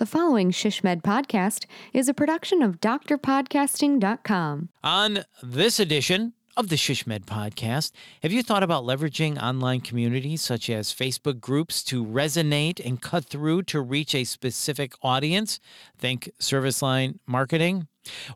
The following Shishmed podcast is a production of drpodcasting.com. On this edition of the Shishmed podcast, have you thought about leveraging online communities such as Facebook groups to resonate and cut through to reach a specific audience? Think service line marketing.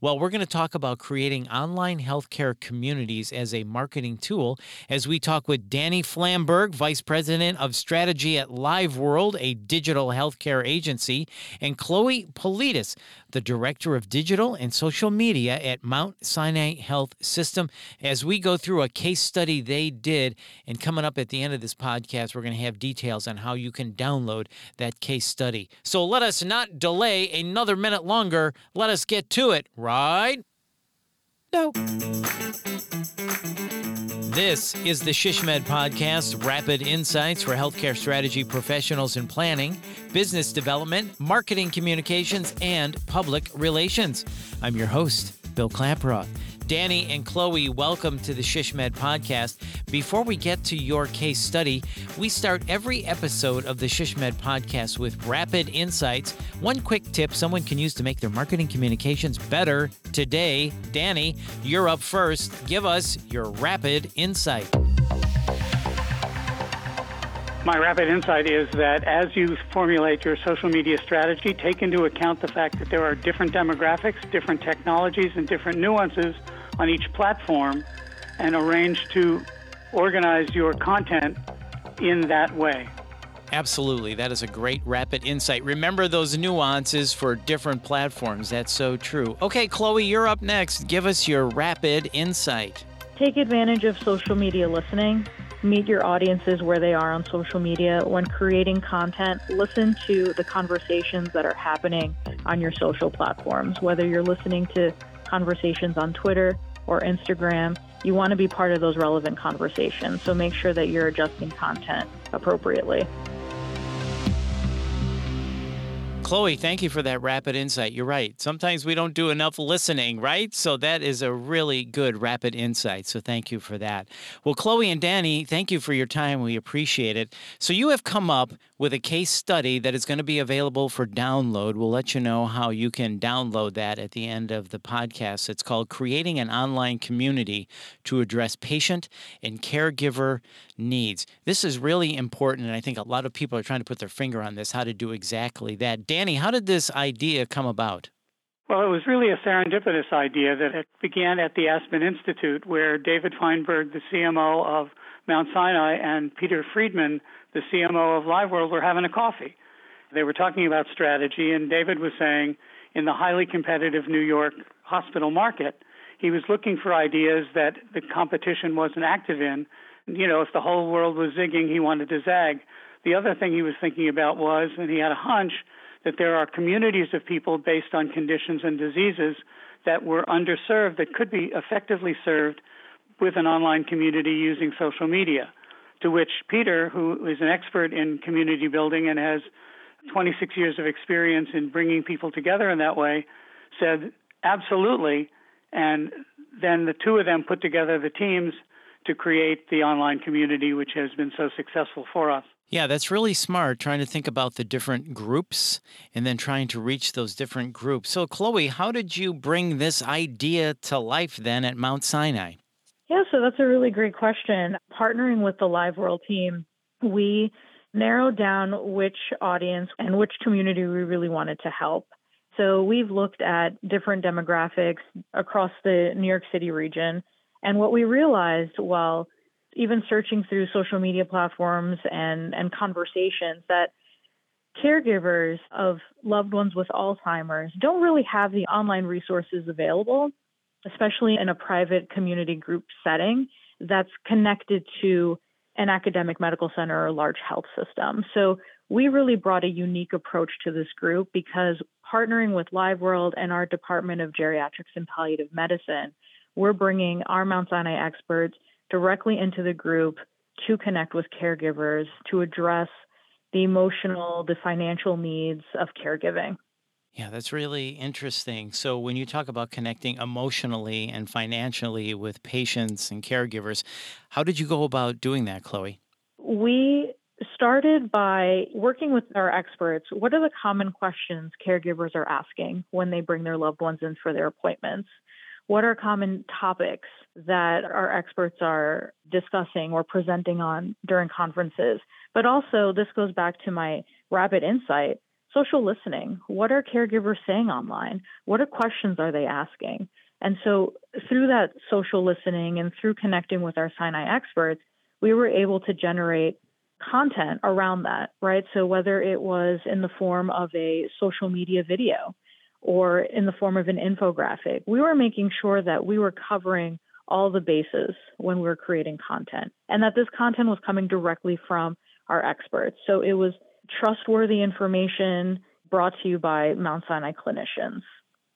Well, we're going to talk about creating online healthcare communities as a marketing tool as we talk with Danny Flamberg, Vice President of Strategy at LiveWorld, a digital healthcare agency, and Chloe Politis, the Director of Digital and Social Media at Mount Sinai Health System, as we go through a case study they did. And coming up at the end of this podcast, we're going to have details on how you can download that case study. So let us not delay another minute longer. Let us get to it, right? No. This is the Shishmed podcast, rapid insights for healthcare strategy professionals in planning, business development, marketing communications, and public relations. I'm your host, Bill Klaproth. Danny and Chloe, welcome to the SHSMD podcast. Before we get to your case study, we start every episode of the SHSMD podcast with rapid insights. One quick tip someone can use to make their marketing communications better today. Danny, you're up first. Give us your rapid insight. My rapid insight is that as you formulate your social media strategy, take into account the fact that there are different demographics, different technologies, and different nuances on each platform, and arrange to organize your content in that way. Absolutely. That is a great rapid insight. Remember those nuances for different platforms. That's so true. Okay, Chloe, you're up next. Give us your rapid insight. Take advantage of social media listening meet your audiences where they are on social media. When creating content, listen to the conversations that are happening on your social platforms. Whether you're listening to conversations on Twitter or Instagram, you want to be part of those relevant conversations. So make sure that you're adjusting content appropriately. Chloe, thank you for that rapid insight. You're right. Sometimes we don't do enough listening, right? So that is a really good rapid insight. So thank you for that. Well, Chloe and Danny, thank you for your time. We appreciate it. So you have come up with a case study that is going to be available for download. We'll let you know how you can download that at the end of the podcast. It's called Creating an Online Community to Address Patient and Caregiver Needs. This is really important, and I think a lot of people are trying to put their finger on this, how to do exactly that. Danny, how did this idea come about? Well, it was really a serendipitous idea that began at the Aspen Institute, where David Feinberg, the CMO of Mount Sinai, and Peter Friedman, the CMO of LiveWorld, were having a coffee. They were talking about strategy, and David was saying in the highly competitive New York hospital market, he was looking for ideas that the competition wasn't active in. You know, if the whole world was zigging, he wanted to zag. The other thing he was thinking about was, and he had a hunch, that there are communities of people based on conditions and diseases that were underserved that could be effectively served with an online community using social media. To which Peter, who is an expert in community building and has 26 years of experience in bringing people together in that way, said, absolutely. And then the two of them put together the teams to create the online community, which has been so successful for us. Yeah, that's really smart, trying to think about the different groups and then trying to reach those different groups. So, Chloe, how did you bring this idea to life then at Mount Sinai? Yeah, so that's a really great question. Partnering with the LiveWorld team, we narrowed down which audience and which community we really wanted to help. So we've looked at different demographics across the New York City region. And what we realized while even searching through social media platforms and, and conversations that caregivers of loved ones with Alzheimer's don't really have the online resources available, especially in a private community group setting that's connected to an academic medical center or large health system. So we really brought a unique approach to this group because partnering with LiveWorld and our Department of Geriatrics and Palliative Medicine, we're bringing our Mount Sinai experts directly into the group to connect with caregivers to address the emotional, the financial needs of caregiving. Yeah, that's really interesting. So, when you talk about connecting emotionally and financially with patients and caregivers, how did you go about doing that, Chloe? We started by working with our experts. What are the common questions caregivers are asking when they bring their loved ones in for their appointments? What are common topics that our experts are discussing or presenting on during conferences? But also, this goes back to my rapid insight social listening. What are caregivers saying online? What are questions are they asking? And so, through that social listening and through connecting with our Sinai experts, we were able to generate content around that, right? So, whether it was in the form of a social media video or in the form of an infographic, we were making sure that we were covering all the bases when we were creating content and that this content was coming directly from our experts. So, it was trustworthy information brought to you by Mount Sinai clinicians.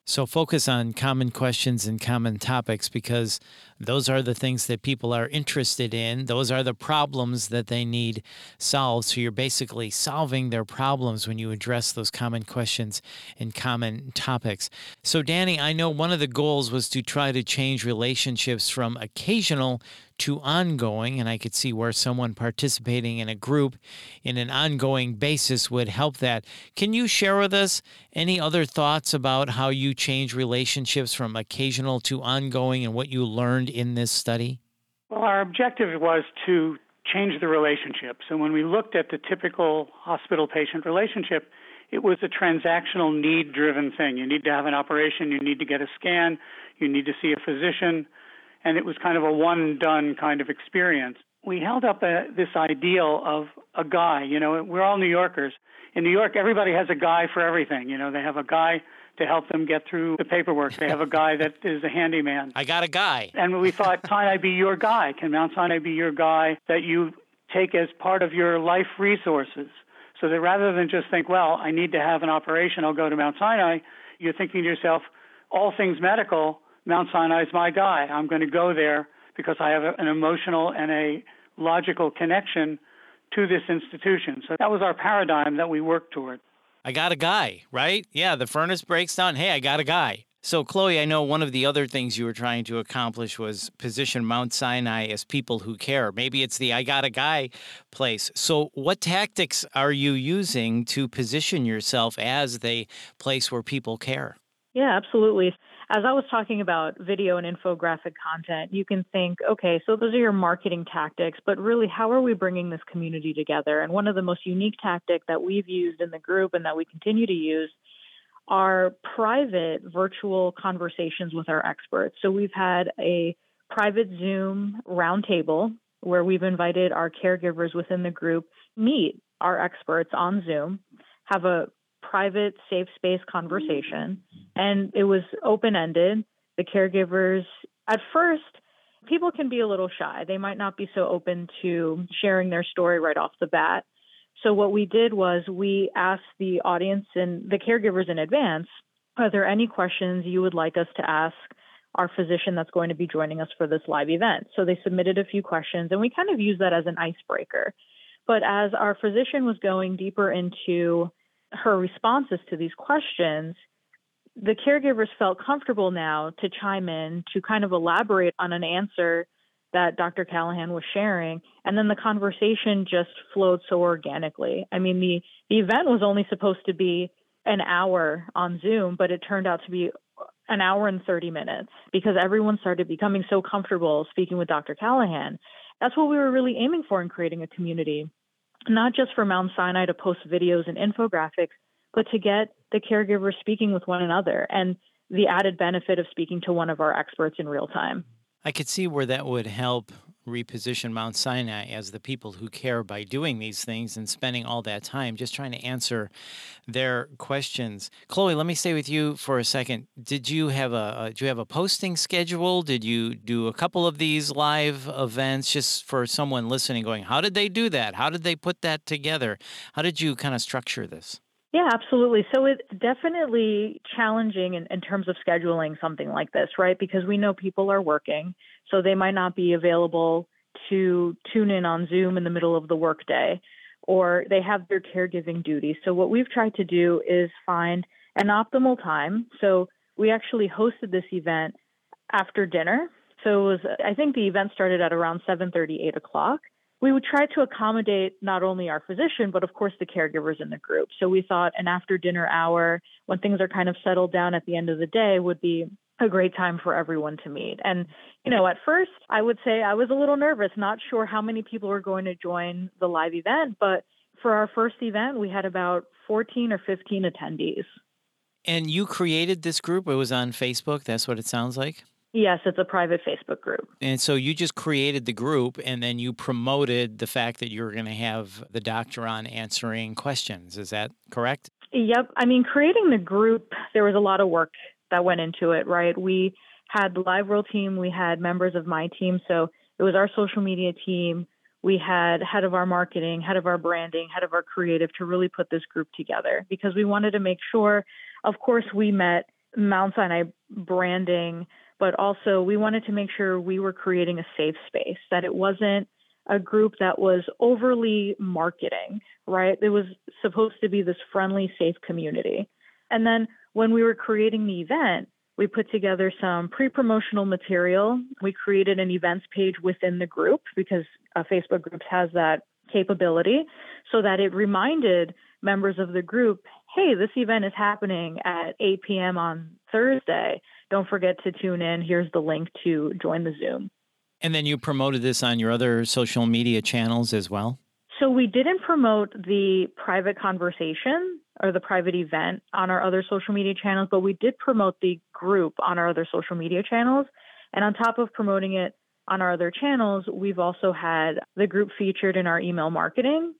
So focus on common questions and common topics because those are the things that people are interested in. Those are the problems that they need solved. So you're basically solving their problems when you address those common questions and common topics. So, Danny, I know one of the goals was to try to change relationships from occasional to ongoing, and I could see where someone participating in a group in an ongoing basis would help that. Can you share with us any other thoughts about how you change relationships from occasional to ongoing and what you learned in this study? Well, our objective was to change the relationship. So when we looked at the typical hospital patient relationship, it was a transactional need driven thing. You need to have an operation, you need to get a scan, you need to see a physician and it was kind of a one done kind of experience. We held up a, this ideal of a guy. You know, we're all New Yorkers. In New York, everybody has a guy for everything. You know, they have a guy to help them get through the paperwork. They have a guy that is a handyman. I got a guy. And we thought, Sinai be your guy? Can Mount Sinai be your guy that you take as part of your life resources? So that rather than just think, well, I need to have an operation, I'll go to Mount Sinai, you're thinking to yourself, all things medical, Mount Sinai is my guy. I'm going to go there because I have an emotional and a logical connection to this institution. So that was our paradigm that we worked toward. I got a guy, right? Yeah, the furnace breaks down. Hey, I got a guy. So, Chloe, I know one of the other things you were trying to accomplish was position Mount Sinai as people who care. Maybe it's the I got a guy place. So, what tactics are you using to position yourself as the place where people care? Yeah, absolutely as I was talking about video and infographic content, you can think, okay, so those are your marketing tactics, but really, how are we bringing this community together? And one of the most unique tactics that we've used in the group and that we continue to use are private virtual conversations with our experts. So we've had a private Zoom roundtable where we've invited our caregivers within the group meet our experts on Zoom, have a private, safe space conversation, mm. and it was open ended. The caregivers, at first, people can be a little shy. They might not be so open to sharing their story right off the bat. So, what we did was we asked the audience and the caregivers in advance are there any questions you would like us to ask our physician that's going to be joining us for this live event? So, they submitted a few questions, and we kind of used that as an icebreaker. But as our physician was going deeper into her responses to these questions, the caregivers felt comfortable now to chime in to kind of elaborate on an answer that Dr. Callahan was sharing. And then the conversation just flowed so organically. I mean, the, the event was only supposed to be an hour on Zoom, but it turned out to be an hour and 30 minutes because everyone started becoming so comfortable speaking with Dr. Callahan. That's what we were really aiming for in creating a community not just for Mount Sinai to post videos and infographics, but to get the caregivers speaking with one another and the added benefit of speaking to one of our experts in real time. I could see where that would help reposition Mount Sinai as the people who care by doing these things and spending all that time just trying to answer their questions. Chloe, let me stay with you for a second. Did you have a, a did you have a posting schedule? Did you do a couple of these live events just for someone listening going, how did they do that? How did they put that together? How did you kind of structure this? Yeah, absolutely. So it's definitely challenging in, in, terms of scheduling something like this, right? Because we know people are working, so they might not be available to tune in on Zoom in the middle of the workday, or they have their caregiving duties. So what we've tried to do is find an optimal time. So we actually hosted this event after dinner. So it was, I think the event started at around 7:30, 8 o'clock. We would try to accommodate not only our physician, but of course the caregivers in the group. So we thought an after dinner hour, when things are kind of settled down at the end of the day, would be a great time for everyone to meet. And, you know, at first, I would say I was a little nervous, not sure how many people were going to join the live event, but for our first event, we had about 14 or 15 attendees. And you created this group? It was on Facebook? That's what it sounds like? Yes, it's a private Facebook group. And so you just created the group and then you promoted the fact that you were going to have the doctor on answering questions. Is that correct? Yep. I mean, creating the group, there was a lot of work that went into it, right? We had the LiveWorld team, we had members of my team. So it was our social media team. We had head of our marketing, head of our branding, head of our creative to really put this group together because we wanted to make sure, of course, we met Mount Sinai branding but also we wanted to make sure we were creating a safe space, that it wasn't a group that was overly marketing, right? It was supposed to be this friendly, safe community. And then when we were creating the event, we put together some pre promotional material. We created an events page within the group because uh, Facebook Groups has that capability so that it reminded members of the group hey, this event is happening at 8 p.m. on Thursday. Don't forget to tune in. Here's the link to join the Zoom. And then you promoted this on your other social media channels as well? So we didn't promote the private conversation or the private event on our other social media channels, but we did promote the group on our other social media channels. And on top of promoting it on our other channels, we've also had the group featured in our email marketing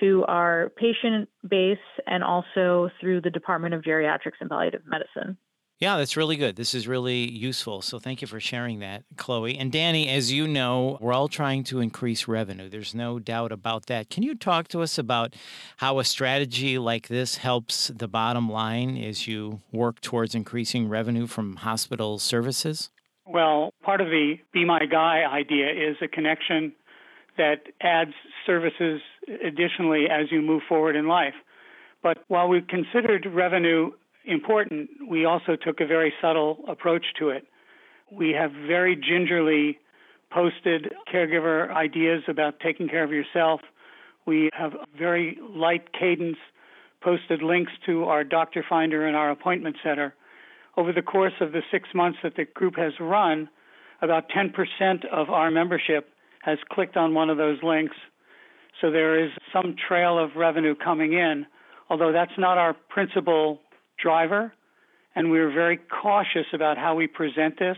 to our patient base and also through the Department of Geriatrics and Palliative Medicine. Yeah, that's really good. This is really useful. So thank you for sharing that, Chloe. And Danny, as you know, we're all trying to increase revenue. There's no doubt about that. Can you talk to us about how a strategy like this helps the bottom line as you work towards increasing revenue from hospital services? Well, part of the Be My Guy idea is a connection that adds services additionally as you move forward in life. But while we've considered revenue important, we also took a very subtle approach to it. We have very gingerly posted caregiver ideas about taking care of yourself. We have very light cadence posted links to our doctor finder and our appointment center. Over the course of the six months that the group has run, about 10% of our membership has clicked on one of those links. So there is some trail of revenue coming in, although that's not our principal driver. And we're very cautious about how we present this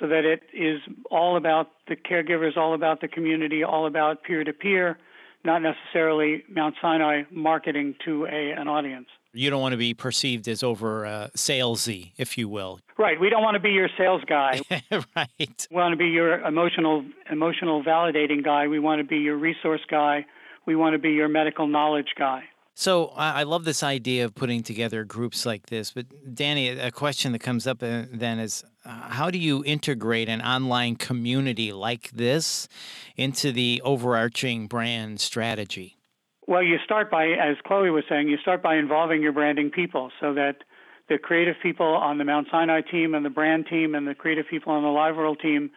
so that it is all about the caregivers, all about the community, all about peer to peer, not necessarily Mount Sinai marketing to a, an audience. You don't want to be perceived as over uh, salesy, if you will. Right. We don't want to be your sales guy. right. We want to be your emotional emotional validating guy. We want to be your resource guy. We want to be your medical knowledge guy. So I love this idea of putting together groups like this. But Danny, a question that comes up uh, then is uh, how do you integrate an online community like this into the overarching brand strategy? Well, you start by, as Chloe was saying, you start by involving your branding people so that the creative people on the Mount Sinai team and the brand team and the creative people on the LiveWorld team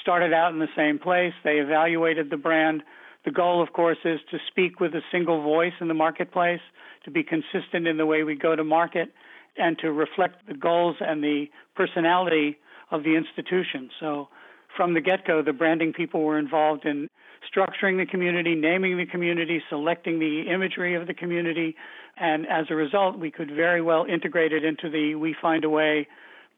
started out in the same place. They evaluated the brand the goal, of course, is to speak with a single voice in the marketplace, to be consistent in the way we go to market, and to reflect the goals and the personality of the institution. So, from the get go, the branding people were involved in structuring the community, naming the community, selecting the imagery of the community, and as a result, we could very well integrate it into the We Find a Way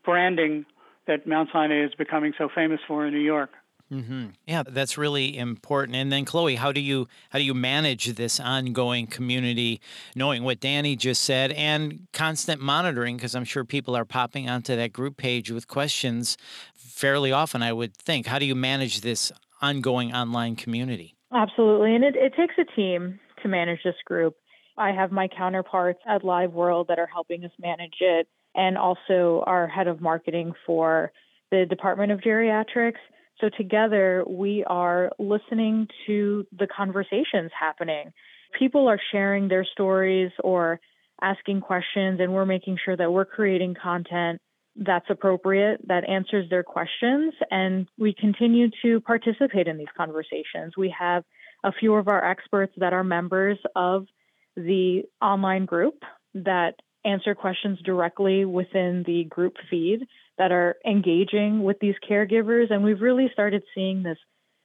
branding that Mount Sinai is becoming so famous for in New York. Mm-hmm. Yeah, that's really important. And then, Chloe, how do you how do you manage this ongoing community, knowing what Danny just said, and constant monitoring? Because I'm sure people are popping onto that group page with questions fairly often. I would think. How do you manage this ongoing online community? Absolutely, and it, it takes a team to manage this group. I have my counterparts at LiveWorld that are helping us manage it, and also our head of marketing for the Department of Geriatrics so together we are listening to the conversations happening. People are sharing their stories or asking questions, and we're making sure that we're creating content that's appropriate, that answers their questions, and we continue to participate in these conversations. We have a few of our experts that are members of the online group that answer questions directly within the group feed that are engaging with these caregivers. And we've really started seeing this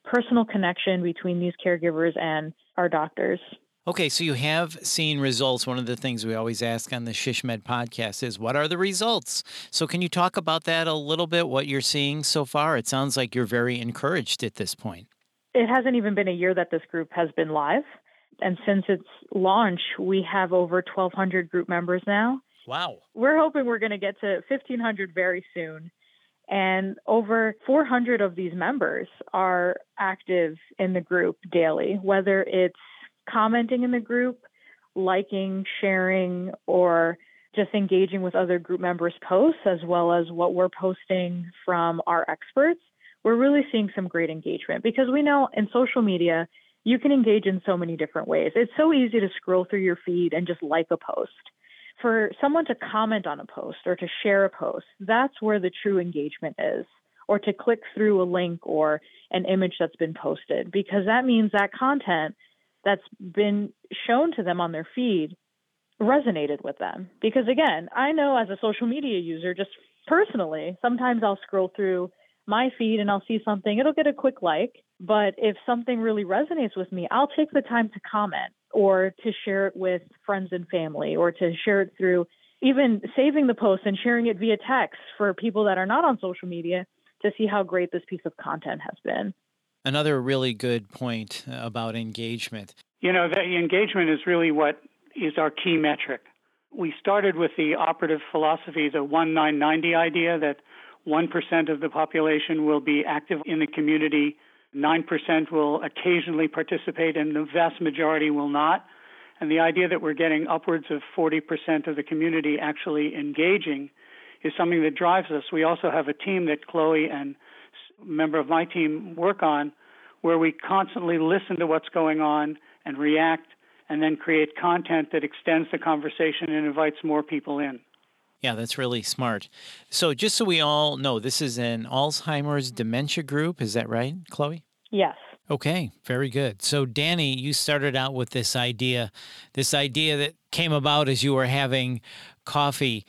personal connection between these caregivers and our doctors. Okay, so you have seen results. One of the things we always ask on the SHSMD podcast is what are the results? So, can you talk about that a little bit, what you're seeing so far? It sounds like you're very encouraged at this point. It hasn't even been a year that this group has been live. And since its launch, we have over 1,200 group members now. Wow. We're hoping we're going to get to 1,500 very soon. And over 400 of these members are active in the group daily, whether it's commenting in the group, liking, sharing, or just engaging with other group members' posts, as well as what we're posting from our experts, we're really seeing some great engagement because we know in social media, you can engage in so many different ways. It's so easy to scroll through your feed and just like a post. For someone to comment on a post or to share a post, that's where the true engagement is. Or to click through a link or an image that's been posted, because that means that content that's been shown to them on their feed resonated with them. Because again, I know as a social media user, just personally, sometimes I'll scroll through my feed and I'll see something, it'll get a quick like. But if something really resonates with me, I'll take the time to comment or to share it with friends and family or to share it through even saving the post and sharing it via text for people that are not on social media to see how great this piece of content has been. Another really good point uh, about engagement. You know, the engagement is really what is our key metric. We started with the operative philosophy, the 1990 idea that 1% of the population will be active in the community, 9% will occasionally participate, and the vast majority will not. And the idea that we're getting upwards of 40% of the community actually engaging is something that drives us. We also have a team that Chloe and a member of my team work on where we constantly listen to what's going on and react and then create content that extends the conversation and invites more people in. Yeah, that's really smart. So, just so we all know, this is an Alzheimer's dementia group. Is that right, Chloe? Yes. Okay, very good. So, Danny, you started out with this idea, this idea that came about as you were having coffee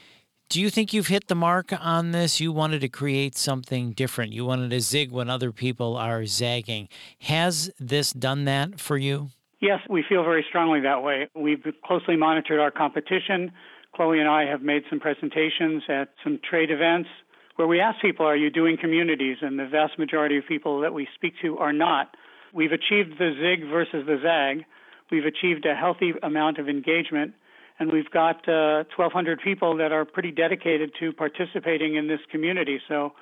do you think you've hit the mark on this? You wanted to create something different. You wanted to zig when other people are zagging. Has this done that for you? Yes, we feel very strongly that way. We've closely monitored our competition. Chloe and I have made some presentations at some trade events where we ask people, Are you doing communities? And the vast majority of people that we speak to are not. We've achieved the zig versus the zag. We've achieved a healthy amount of engagement and we've got uh, 1,200 people that are pretty dedicated to participating in this community. So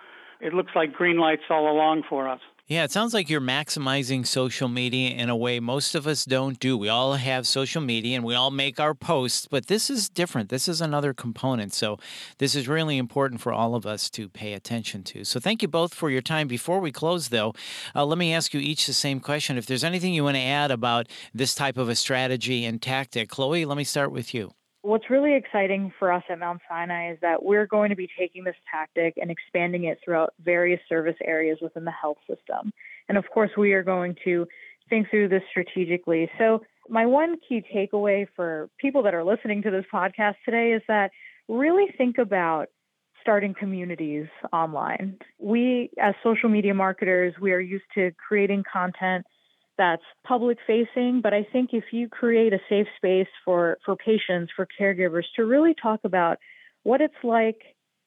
it looks like green lights all along for us. Yeah, it sounds like you're maximizing social media in a way most of us don't do. We all have social media and we all make our posts, but this is different. This is another component. So, this is really important for all of us to pay attention to. So, thank you both for your time. Before we close, though, uh, let me ask you each the same question. If there's anything you want to add about this type of a strategy and tactic, Chloe, let me start with you. What's really exciting for us at Mount Sinai is that we're going to be taking this tactic and expanding it throughout various service areas within the health system. And of course, we are going to think through this strategically. So, my one key takeaway for people that are listening to this podcast today is that really think about starting communities online. We, as social media marketers, we are used to creating content that's public facing, but I think if you create a safe space for, for patients, for caregivers to really talk about what it's like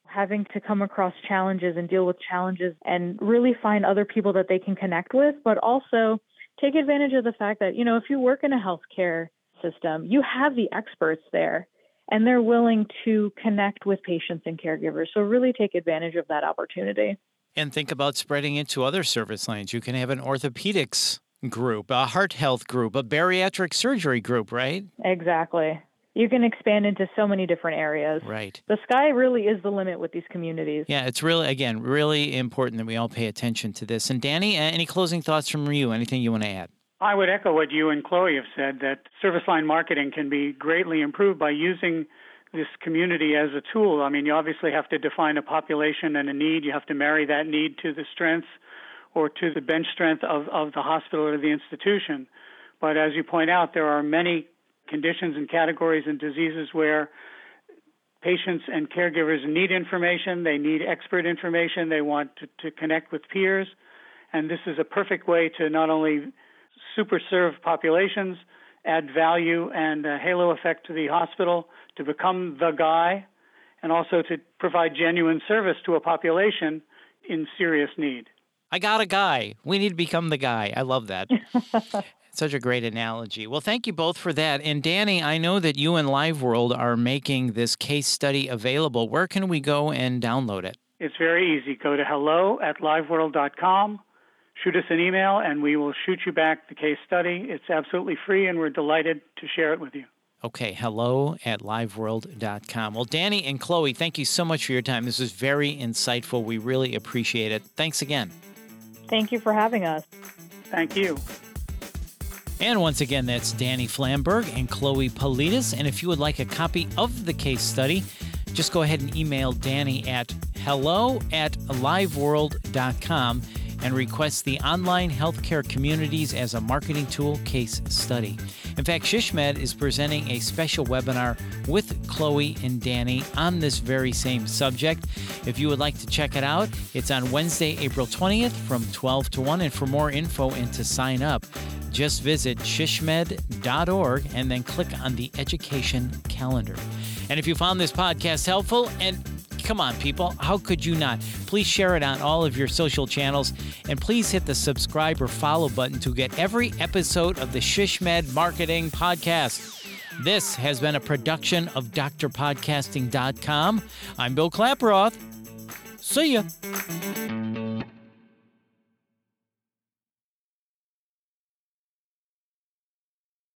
having to come across challenges and deal with challenges and really find other people that they can connect with, but also take advantage of the fact that, you know, if you work in a healthcare system, you have the experts there and they're willing to connect with patients and caregivers. So really take advantage of that opportunity. And think about spreading it to other service lines. You can have an orthopedics group, a heart health group, a bariatric surgery group, right? Exactly. You can expand into so many different areas. Right. The sky really is the limit with these communities. Yeah, it's really, again, really important that we all pay attention to this. And Danny, any closing thoughts from you? Anything you want to add? I would echo what you and Chloe have said that service line marketing can be greatly improved by using this community as a tool. I mean, you obviously have to define a population and a need. You have to marry that need to the strengths or to the bench strength of, of the hospital or the institution. But as you point out, there are many conditions and categories and diseases where patients and caregivers need information, they need expert information, they want to, to connect with peers. And this is a perfect way to not only super serve populations, add value and a halo effect to the hospital, to become the guy, and also to provide genuine service to a population in serious need. I got a guy. We need to become the guy. I love that. Such a great analogy. Well, thank you both for that. And Danny, I know that you and LiveWorld are making this case study available. Where can we go and download it? It's very easy. Go to hello at liveworld.com, shoot us an email, and we will shoot you back the case study. It's absolutely free, and we're delighted to share it with you. Okay, hello at liveworld.com. Well, Danny and Chloe, thank you so much for your time. This was very insightful. We really appreciate it. Thanks again. Thank you for having us. Thank you. And once again, that's Danny Flamberg and Chloe Politis. And if you would like a copy of the case study, just go ahead and email Danny at hello at liveworld.com and request the online healthcare communities as a marketing tool case study. In fact, Shishmed is presenting a special webinar with Chloe and Danny on this very same subject. If you would like to check it out, it's on Wednesday, April 20th from 12 to 1. And for more info and to sign up, just visit shsmd.org and then click on the education calendar. And if you found this podcast helpful, and come on, people, how could you not? Please share it on all of your social channels and please hit the subscribe or follow button to get every episode of the Shishmed Marketing Podcast. This has been a production of drpodcasting.com. I'm Bill Klaproth. See ya.